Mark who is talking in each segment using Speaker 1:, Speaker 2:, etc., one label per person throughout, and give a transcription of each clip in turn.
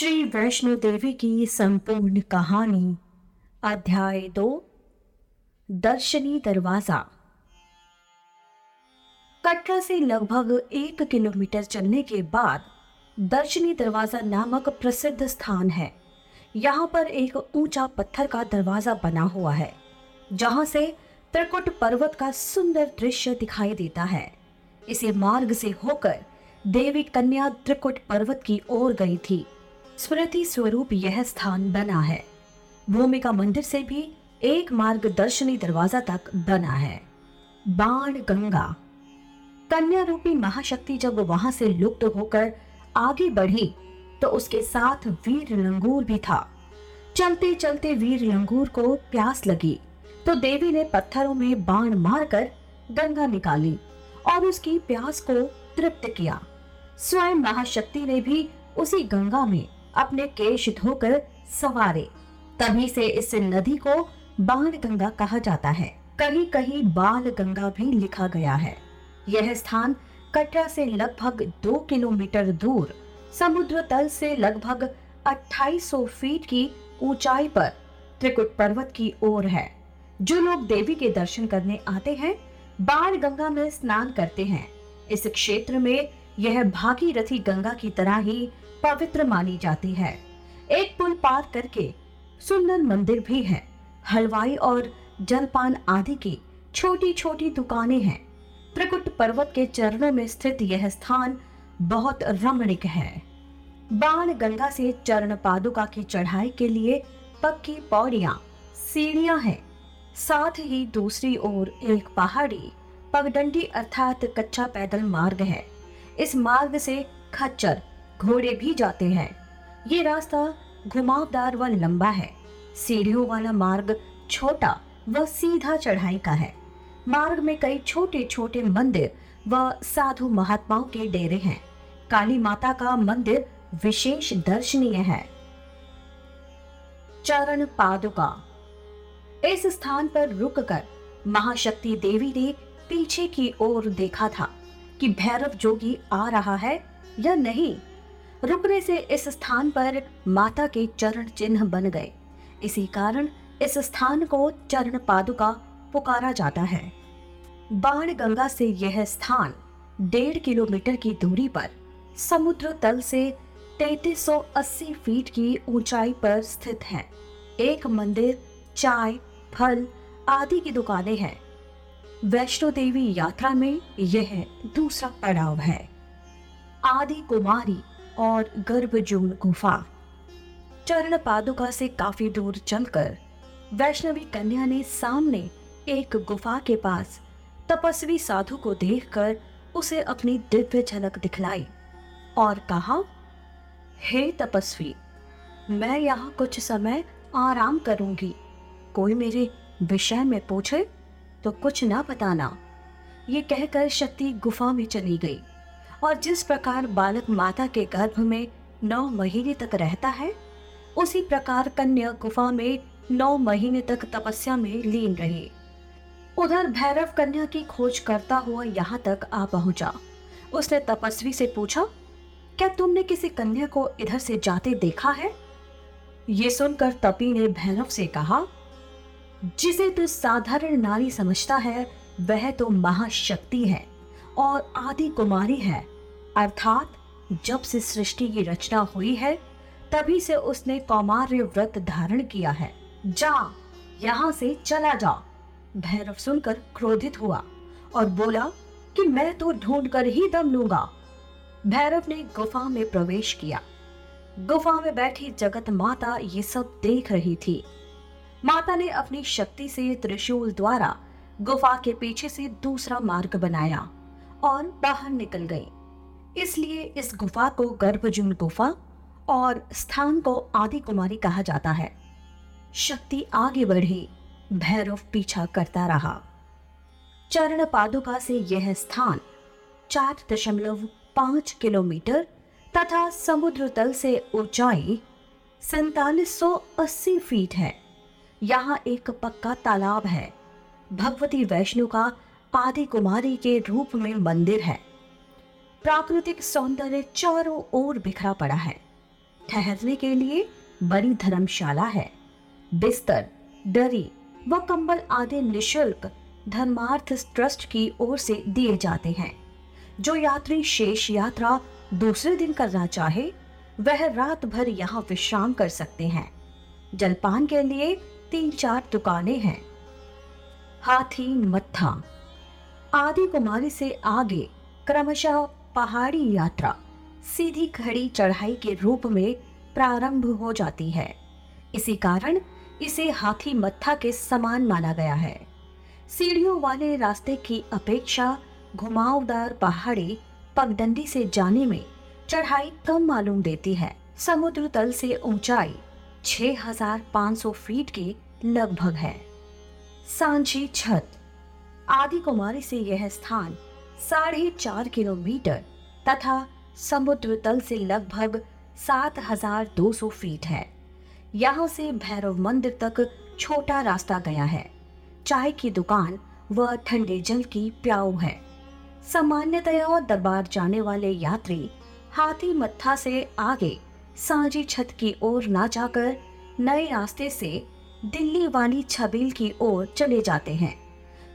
Speaker 1: श्री वैष्णो देवी की संपूर्ण कहानी, अध्याय दो, दर्शनी दरवाज़ा। कटरा से लगभग एक किलोमीटर चलने के बाद दर्शनी दरवाज़ा नामक प्रसिद्ध स्थान है। यहाँ पर एक ऊँचा पत्थर का दरवाज़ा बना हुआ है, जहाँ से त्रिकुट पर्वत का सुंदर दृश्य दिखाई देता है। इसे मार्ग से होकर देवी कन्या त्रिकुट पर्वत की ओर गई थी। स्मृति स्वरूप यह स्थान बना है। भूमिका मंदिर से भी एक मार्ग दर्शनी दरवाज़ा तक बना है। बाण गंगा। कन्या रूपी महाशक्ति जब वहाँ से लुप्त होकर आगे बढ़ी तो उसके साथ वीर लंगूर भी था। चलते चलते वीर लंगूर को प्यास लगी तो देवी ने पत्थरों में बाण मारकर गंगा निकाली और उसकी प्यास को तृप्त किया। स्वयं महाशक्ति ने भी उसी गंगा में अपने केश धोकर सवारे। तभी से इस नदी को बाण गंगा कहा जाता है। कहीं कहीं बाल गंगा भी लिखा गया है। यह स्थान कटरा से लगभग दो किलोमीटर दूर, समुद्र तल से लगभग 2800 फीट की ऊंचाई पर त्रिकुट पर्वत की ओर है। जो लोग देवी के दर्शन करने आते हैं बाण गंगा में स्नान करते हैं। इस क्षेत्र में यह भागीरथी गंगा की तरह ही पवित्र मानी जाती है। एक पुल पार करके सुंदर मंदिर भी है। हलवाई और जलपान आदि की छोटी छोटी दुकानें हैं। त्रिकुट पर्वत के चरणों में स्थित यह स्थान बहुत रमणीक है। बाण गंगा से चरण पादुका की चढ़ाई के लिए पक्की पौड़ियाँ, सीढ़ियाँ हैं। साथ ही दूसरी ओर एक पहाड़ी, पगडंडी अर्थात कच्चा पैदल मार्ग है। इस मार्ग से खच्चर घोड़े भी जाते हैं। ये रास्ता घुमावदार व लंबा है। सीढ़ियों वाला मार्ग छोटा व सीधा चढ़ाई का है। मार्ग में कई छोटे छोटे मंदिर व साधु महात्माओं के डेरे हैं। काली माता का मंदिर विशेष दर्शनीय है। चरण पादुका। इस स्थान पर रुककर महाशक्ति देवी ने पीछे की ओर देखा था। कि भैरव जोगी आ रहा है या नहीं? रुकने से इस स्थान पर माता के चरण चिन्ह बन गए। इसी कारण इस स्थान को चरण पादुका पुकारा जाता है। बाण गंगा से यह स्थान डेढ़ किलोमीटर की दूरी पर समुद्र तल से 3380 फीट की ऊंचाई पर स्थित है। एक मंदिर, चाय, फल आदि की दुकानें हैं। वैष्णो देवी यात्रा में यह दूसरा पड़ाव है। आदि कुमारी और गर्भजून गुफा। चरण पादुका से काफ़ी दूर चलकर वैष्णवी कन्या ने सामने एक गुफा के पास तपस्वी साधु को देखकर उसे अपनी दिव्य झलक दिखलाई और कहा, हे तपस्वी, मैं यहाँ कुछ समय आराम करूँगी। कोई मेरे विषय में पूछे? तो कुछ ना बताना। ये कहकर शक्ति गुफा में चली गई। और जिस प्रकार बालक माता के गर्भ में नौ महीने तक रहता है, उसी प्रकार कन्या गुफा में नौ महीने तक तपस्या में लीन रही। उधर भैरव कन्या की खोज करता हुआ यहाँ तक आ पहुँचा। उसने तपस्वी से पूछा, क्या तुमने किसी कन्या को इधर से जाते देखा है? ये सुनकर तपी ने भैरव से कहा जिसे तू साधारण नारी समझता है, वह तो महाशक्ति है और आदि कुमारी है। अर्थात, जब से सृष्टि की रचना हुई है, तभी से उसने कौमार्य व्रत धारण किया है। जा, यहाँ से चला जा। भैरव सुनकर क्रोधित हुआ और बोला कि मैं तो ढूंढ कर ही दम लूँगा। भैरव ने गुफा में प्रवेश किया। गुफा में बैठी जगत माता ये सब देख रही थी। माता ने अपनी शक्ति से त्रिशूल द्वारा गुफा के पीछे से दूसरा मार्ग बनाया और बाहर निकल गई इसलिए इस गुफा को गर्भजुन गुफा और स्थान को आदि कुमारी कहा जाता है। शक्ति आगे बढ़ी, भैरव पीछा करता रहा। चरण पादुका से यह स्थान चार दशमलव पाँच किलोमीटर तथा समुद्र तल से ऊंचाई सैतालीस सौ अस्सी फीट है। यहाँ एक पक्का तालाब है। भगवती वैष्णो का आदि कुमारी के रूप में मंदिर है। प्राकृतिक सौंदर्य चारों ओर बिखरा पड़ा है। ठहरने के लिए बड़ी धर्मशाला है। बिस्तर दरी व कंबल आदि निशुल्क धर्मार्थ ट्रस्ट की ओर से दिए जाते हैं। जो यात्री शेष यात्रा दूसरे दिन करना चाहे, वह रात भर यहाँ विश्राम कर सकते हैं। जलपान के लिए तीन चार दुकानें हैं। हाथी, मत्था आदि कुमारी से आगे क्रमशः पहाड़ी यात्रा, सीधी खड़ी चढ़ाई के रूप में प्रारंभ हो जाती है। इसी कारण इसे हाथी, मत्था के समान माना गया है। सीढ़ियों वाले रास्ते की अपेक्षा घुमावदार पहाड़ी पगडंडी से जाने में चढ़ाई कम मालूम देती है। समुद्र तल से ऊंचाई 6500 फीट की लगभग है। सांची छत। आदि कुमारी से यह स्थान साढ़े चार किलोमीटर तथा समुद्र तल से लगभग 7200 फीट है। यहाँ से भैरव मंदिर तक छोटा रास्ता गया है। चाय की दुकान व ठंडे जल की प्याऊ है। सामान्यतया दरबार जाने वाले यात्री हाथी मत्था से आगे सांझी छत की ओर ना जाकर नए रास्ते से दिल्ली वाली छबील की ओर चले जाते हैं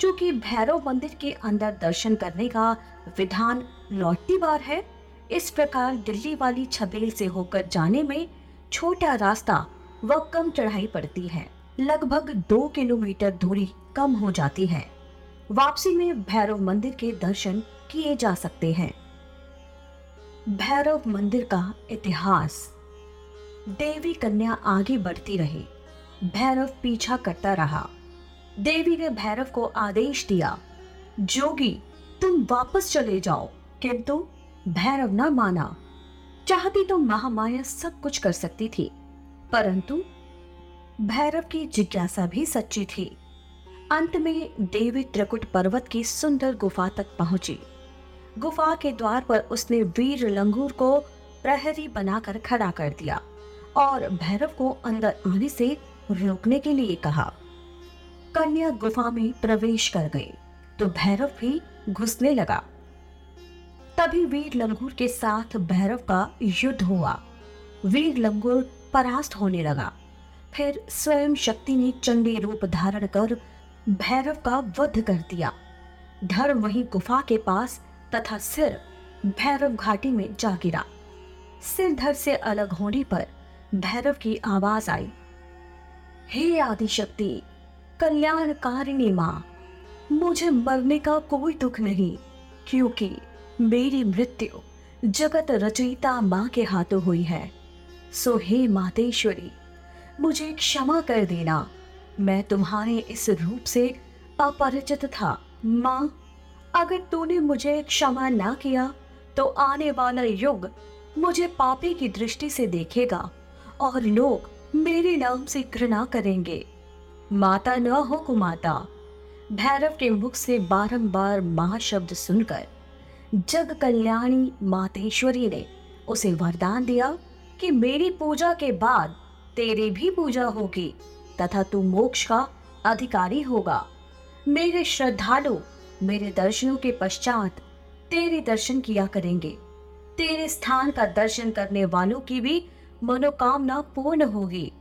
Speaker 1: क्योंकि भैरव मंदिर के अंदर दर्शन करने का विधान लौटती बार है। इस प्रकार दिल्ली वाली छबील से होकर जाने में छोटा रास्ता व कम चढ़ाई पड़ती है। लगभग दो किलोमीटर दूरी कम हो जाती है। वापसी में भैरव मंदिर के दर्शन किए जा सकते हैं। भैरव मंदिर का इतिहास देवी कन्या आगे बढ़ती रही। भैरव पीछा करता रहा। देवी ने भैरव को आदेश दिया, जोगी, तुम वापस चले जाओ। किंतु भैरव न माना। चाहती तो महामाया सब कुछ कर सकती थी, परंतु भैरव की जिज्ञासा भी सच्ची थी। अंत में देवी त्रिकुट पर्वत की सुंदर गुफा तक पहुँची। गुफा के द्वार पर उसने वीर लंगूर को प्रहरी बनाकर खड़ा कर दिया। और भैरव को अंदर आने से रोकने के लिए कहा। कन्या गुफा में प्रवेश कर गई तो भैरव भी घुसने लगा। तभी वीर लंगूर के साथ भैरव का युद्ध हुआ। वीर लंगूर परास्त होने लगा। फिर स्वयं शक्ति ने चंडी रूप धारण कर भैरव का वध कर दिया। धर्म वही गुफा के पास तथा सिर भैरव घाटी में जा गिरा। सिर धर से अलग होने पर भैरव की आवाज़ आई। हे आदिशक्ति, कल्याणकारिणी माँ, मुझे मरने का कोई दुख नहीं, क्योंकि मेरी मृत्यु जगत रचयिता माँ के हाथों हुई है। सो हे मातेश्वरी, मुझे क्षमा कर देना। मैं तुम्हारे इस रूप से अपरिचित था, माँ। अगर तूने मुझे क्षमा ना किया तो आने वाला युग मुझे पापी की दृष्टि से देखेगा। और लोग मेरे नाम से घृणा करेंगे। माता न हो कुमाता। भैरव के मुख से बारंबार महाशब्द सुनकर जग कल्याणी मातेश्वरी ने उसे वरदान दिया कि मेरी पूजा के बाद तेरी भी पूजा होगी तथा तू मोक्ष का अधिकारी होगा। मेरे श्रद्धालु मेरे दर्शनों के पश्चात तेरे दर्शन किया करेंगे। तेरे स्थान का दर्शन करने वालों की भी मनोकामना पूर्ण होगी।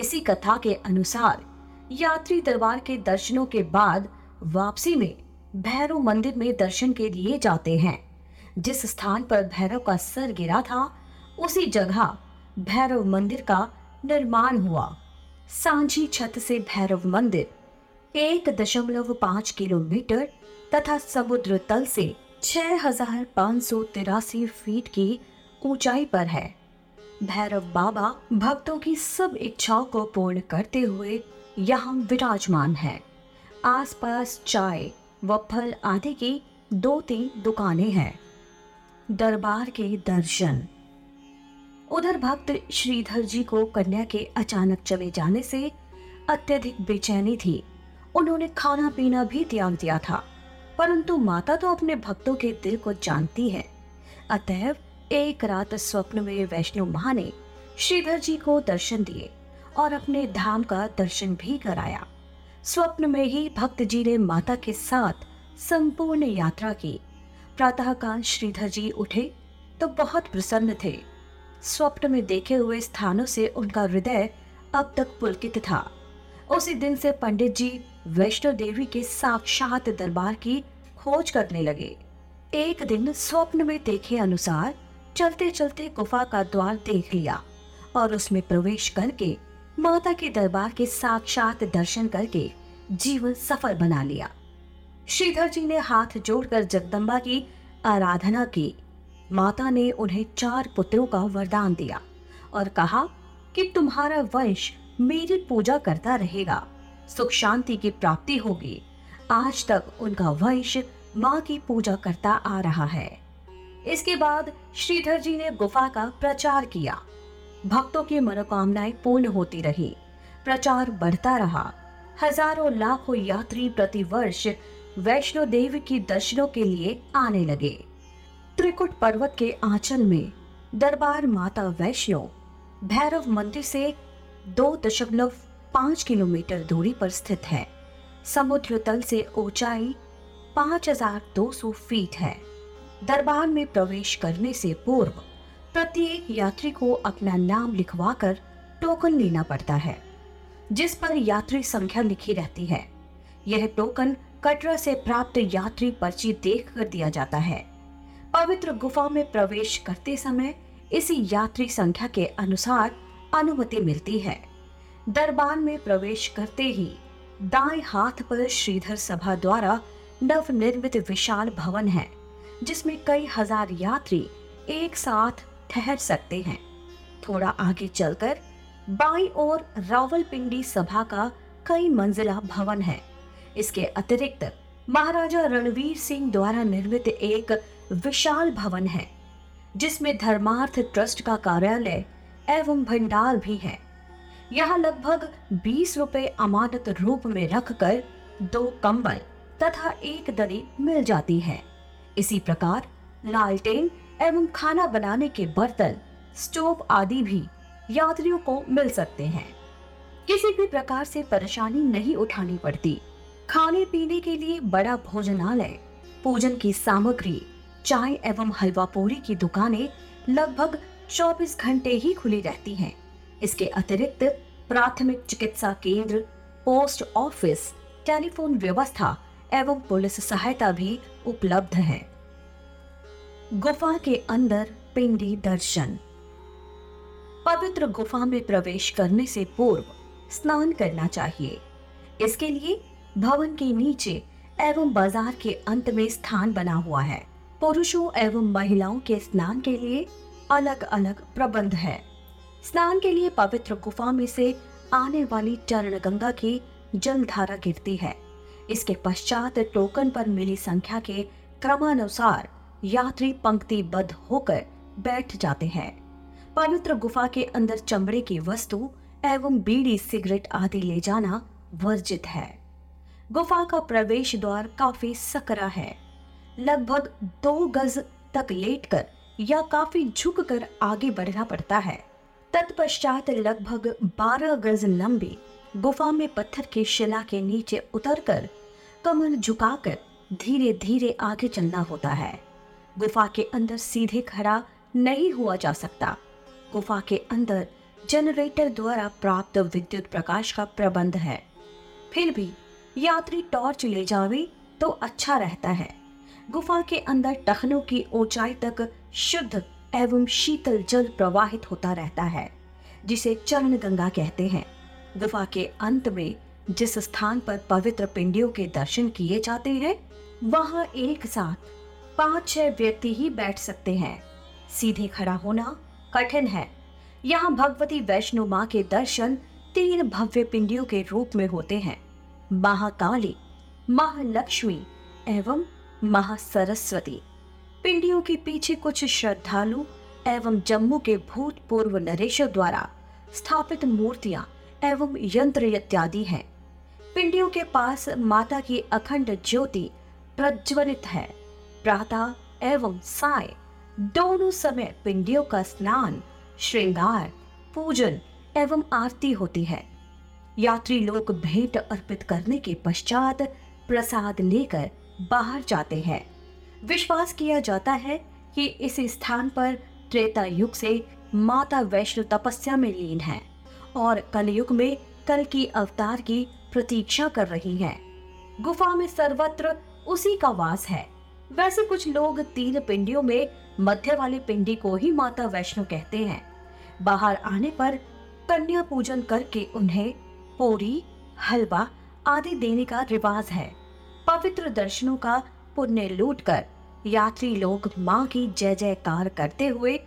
Speaker 1: इसी कथा के अनुसार यात्री दरबार के दर्शनों के बाद वापसी में भैरव मंदिर में दर्शन के लिए जाते हैं। जिस स्थान पर भैरव का सर गिरा था, उसी जगह भैरव मंदिर का निर्माण हुआ। सांझी छत से भैरव मंदिर एक दशमलव पाँच किलोमीटर तथा समुद्र तल से छह हज़ार पाँच सौ तिरासी फीट की ऊंचाई पर है। भैरव बाबा भक्तों की सब इच्छाओं को पूर्ण करते हुए यहाँ विराजमान है। आसपास चाय व फल आदि की दो तीन दुकानें हैं। दरबार के दर्शन। उधर भक्त श्रीधर जी को कन्या के अचानक चले जाने से अत्यधिक बेचैनी थी। उन्होंने खाना पीना भी त्याग दिया था, परंतु माता तो अपने भक्तों के दिल को जानती है। अतएव एक रात स्वप्न में वैष्णो माँ ने श्रीधर जी को दर्शन दिए और अपने धाम का दर्शन भी कराया। स्वप्न में ही भक्त जी ने माता के साथ संपूर्ण यात्रा की। प्रातःकाल श्रीधर जी उठे तो बहुत प्रसन्न थे। स्वप्न में देखे हुए स्थानों से उनका हृदय अब तक पुलकित था। उसी दिन से पंडित जी वैष्णो देवी के साक्षात दरबार की खोज करने लगे। एक दिन स्वप्न में देखे अनुसार चलते चलते गुफा का द्वार देख लिया और उसमें प्रवेश करके माता के दरबार के साक्षात दर्शन करके जीवन सफल बना लिया। श्रीधर जी ने हाथ जोड़कर जगदम्बा की आराधना की। माता ने उन्हें चार पुत्रों का वरदान दिया और कहा कि तुम्हारा वंश मेरी पूजा करता रहेगा, सुख शांति की प्राप्ति होगी। आज तक उनका वंश माँ की पूजा करता आ रहा है। इसके बाद श्रीधर जी ने गुफा का प्रचार किया। भक्तों की मनोकामनाएँ पूर्ण होती रही। प्रचार बढ़ता रहा। हज़ारों लाखों यात्री प्रति वर्ष वैष्णो देवी की दर्शनों के लिए आने लगे। त्रिकुट पर्वत के आंचल में दरबार माता वैष्णो भैरव मंदिर से दो दशमलव पाँच किलोमीटर दूरी पर स्थित है। समुद्र तल से ऊंचाई पाँच हज़ार दो सौ फीट है। दरबार में प्रवेश करने से पूर्व प्रत्येक यात्री को अपना नाम लिखवाकर टोकन लेना पड़ता है, जिस पर यात्री संख्या लिखी रहती है। यह टोकन कटरा से प्राप्त यात्री पर्ची देख कर दिया जाता है। पवित्र गुफा में प्रवेश करते समय इसी यात्री संख्या के अनुसार अनुमति मिलती है। दरबार में प्रवेश करते ही दाएँ हाथ पर श्रीधर सभा द्वारा नव निर्मित विशाल भवन है। जिसमें कई हज़ार यात्री एक साथ ठहर सकते हैं। थोड़ा आगे चलकर बाई और रावलपिंडी सभा का कई मंजिला भवन है। इसके अतिरिक्त महाराजा रणवीर सिंह द्वारा निर्मित एक विशाल भवन है, जिसमें धर्मार्थ ट्रस्ट का कार्यालय एवं भंडार भी है। यहाँ लगभग बीस रुपए अमानत रूप में रखकर दो कंबल तथा एक दरी मिल जाती है। इसी प्रकार लालटेन एवं खाना बनाने के बर्तन, स्टोव आदि भी यात्रियों को मिल सकते हैं किसी भी प्रकार से परेशानी नहीं उठानी पड़ती खाने पीने के लिए बड़ा भोजनालय, पूजन की सामग्री, चाय एवं हलवा पूरी की दुकानें लगभग 24 घंटे ही खुली रहती हैं। इसके अतिरिक्त प्राथमिक चिकित्सा केंद्र, पोस्ट ऑफ़िस, टेलीफोन व्यवस्था एवं पुलिस सहायता भी उपलब्ध है। गुफा के अंदर पिंडी दर्शन। पवित्र गुफा में प्रवेश करने से पूर्व स्नान करना चाहिए। इसके लिए भवन के नीचे एवं बाज़ार के अंत में स्थान बना हुआ है। पुरुषों एवं महिलाओं के स्नान के लिए अलग अलग प्रबंध है। स्नान के लिए पवित्र गुफा में से आने वाली चरण गंगा की जल धारा गिरती है। इसके पश्चात टोकन पर मिली संख्या के क्रमानुसार यात्री पंक्तिबद्ध होकर बैठ जाते हैं। पवित्र गुफा के अंदर चमड़े की वस्तु एवं बीड़ी, सिगरेट आदि ले जाना वर्जित है। गुफा का प्रवेश द्वार काफ़ी सकरा है। लगभग दो गज तक लेटकर या काफ़ी झुककर आगे बढ़ना पड़ता है। तत्पश्चात लगभग 12 गज लंबी गुफा में पत्थर की शिला के नीचे उतरकर कमर झुकाकर धीरे धीरे आगे चलना होता है। गुफा के अंदर सीधे खड़ा नहीं हुआ जा सकता। गुफा के अंदर जनरेटर द्वारा प्राप्त विद्युत प्रकाश का प्रबंध है। फिर भी यात्री टॉर्च ले जावे तो अच्छा रहता है। गुफा के अंदर टखनों की ऊंचाई तक शुद्ध एवं शीतल जल प्रवाहित होता रहता है, जिसे चरण गंगा कहते हैं। गुफा के अंत में जिस स्थान पर पवित्र पिंडियों के दर्शन किए जाते हैं, वहाँ एक साथ पाँच छह व्यक्ति ही बैठ सकते हैं। सीधे खड़ा होना कठिन है। यहाँ भगवती वैष्णो माँ के दर्शन तीन भव्य पिंडियों के रूप में होते हैं। महाकाली, महालक्ष्मी एवं महासरस्वती। पिंडियों के पीछे कुछ श्रद्धालु एवं जम्मू के भूतपूर्व नरेशों द्वारा स्थापित मूर्तियाँ एवं यंत्र इत्यादि हैं। पिंडियों के पास माता की अखंड ज्योति प्रज्वलित है। प्रातः एवं साय, दोनों समय पिंडियों का स्नान, श्रृंगार, पूजन एवं आरती होती है। यात्री लोग भेंट अर्पित करने के पश्चात प्रसाद लेकर बाहर जाते हैं। विश्वास किया जाता है कि इस स्थान पर त्रेता युग से माता वैष्णो तपस्या में लीन है और कलयुग में कल की अवतार की प्रतीक्षा कर रही है। गुफा में सर्वत्र उसी का वास है। वैसे कुछ लोग तीन पिंडियों में मध्य वाली पिंडी को ही माता वैष्णो कहते हैं। बाहर आने पर कन्या पूजन करके उन्हें पूरी, हलवा आदि देने का रिवाज है। पवित्र दर्शनों का पुण्य लूटकर यात्री लोग माँ की जय जयकार करते हुए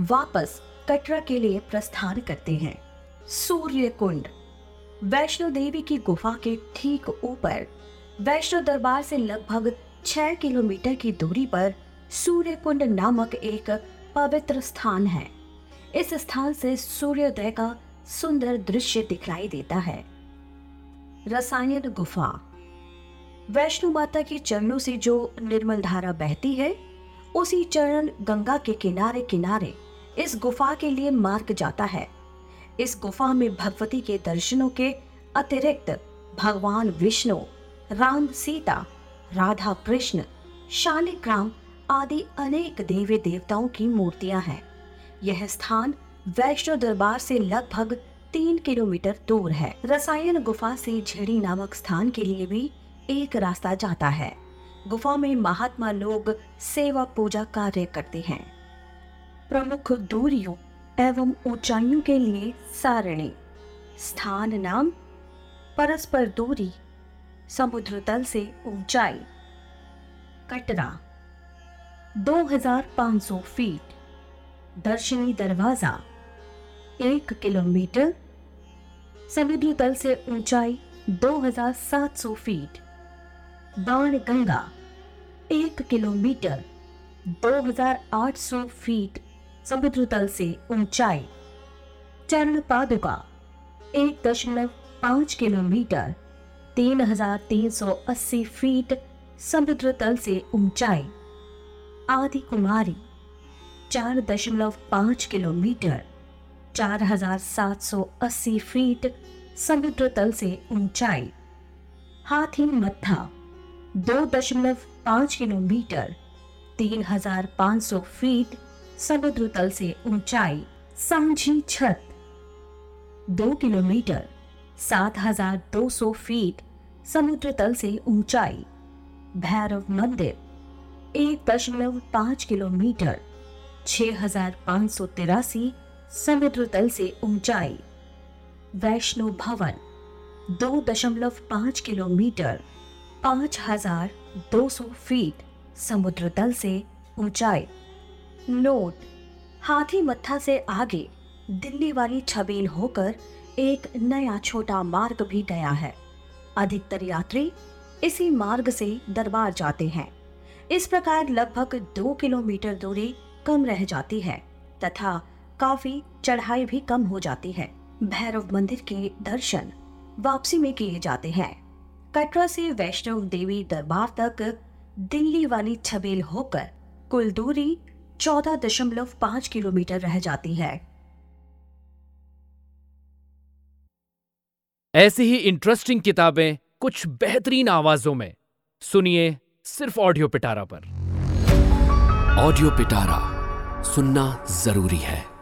Speaker 1: वापस कटरा के लिए प्रस्थान करते हैं। सूर्य कुंड वैष्णो देवी की गुफा के ठीक ऊपर, वैष्णो दरबार से लगभग छह किलोमीटर की दूरी पर सूर्य कुंड नामक एक पवित्र स्थान है। इस स्थान से सूर्योदय का सुंदर दृश्य दिखलाई देता है। रसायन गुफा। वैष्णो माता के चरणों से जो निर्मल धारा बहती है, उसी चरण गंगा के किनारे किनारे इस गुफा के लिए मार्ग जाता है। इस गुफा में भगवती के दर्शनों के अतिरिक्त भगवान विष्णु, राम सीता, राधा कृष्ण, शालिग्राम आदि अनेक देवी देवताओं की मूर्तियाँ हैं। यह स्थान वैष्णो दरबार से लगभग तीन किलोमीटर दूर है। रसायन गुफा से झेड़ी नामक स्थान के लिए भी एक रास्ता जाता है। गुफा में महात्मा लोग सेवा पूजा कार्य करते हैं। प्रमुख दूरियों एवं ऊंचाइयों के लिए सारणी। स्थान नाम परस्पर दूरी समुद्र तल से ऊंचाई। कटरा 2500 फीट। दर्शनी दरवाज़ा, एक किलोमीटर। समुद्र तल से ऊंचाई 2700 फीट। बाण गंगा एक किलोमीटर 2800 फीट। समुद्र तल से ऊंचाई चरण पादुका, एक दशमलव पाँच किलोमीटर, तीन हज़ार तीन सौ अस्सी फीट समुद्र तल से ऊंचाई। आदि कुमारी, चार दशमलव पाँच किलोमीटर, चार हज़ार सात सौ अस्सी फीट समुद्र तल से ऊंचाई। हाथी मत्था, दो दशमलव पाँच किलोमीटर, तीन हज़ार पाँच सौ फीट समुद्र तल से ऊंचाई सांझी छत। दो किलोमीटर, सात हज़ार दो सौ फीट समुद्र तल से ऊंचाई। भैरव मंदिर, एक दशमलव पाँच किलोमीटर, छह हज़ार पाँच सौ तिरासी समुद्र तल से ऊंचाई। वैष्णो भवन, दो दशमलव पाँच किलोमीटर, पाँच हज़ार दो सौ फीट समुद्र तल से ऊंचाई। नोट। हाथी मत्था से आगे दिल्ली वाली छबील होकर एक नया छोटा मार्ग भी गया है। अधिकतर यात्री इसी मार्ग से दरबार जाते हैं। इस प्रकार लगभग दो किलोमीटर दूरी कम रह जाती है तथा काफ़ी चढ़ाई भी कम हो जाती है। भैरव मंदिर के दर्शन वापसी में किए जाते हैं। कटरा से वैष्णव देवी दरबार तक दिल्ली वाली छबेल होकर कुल दूरी चौदह दशमलव पाँच किलोमीटर रह जाती है।
Speaker 2: ऐसी ही इंटरेस्टिंग किताबें कुछ बेहतरीन आवाजों में। सुनिए सिर्फ़ ऑडियो पिटारा पर।
Speaker 3: ऑडियो पिटारा सुनना ज़रूरी है।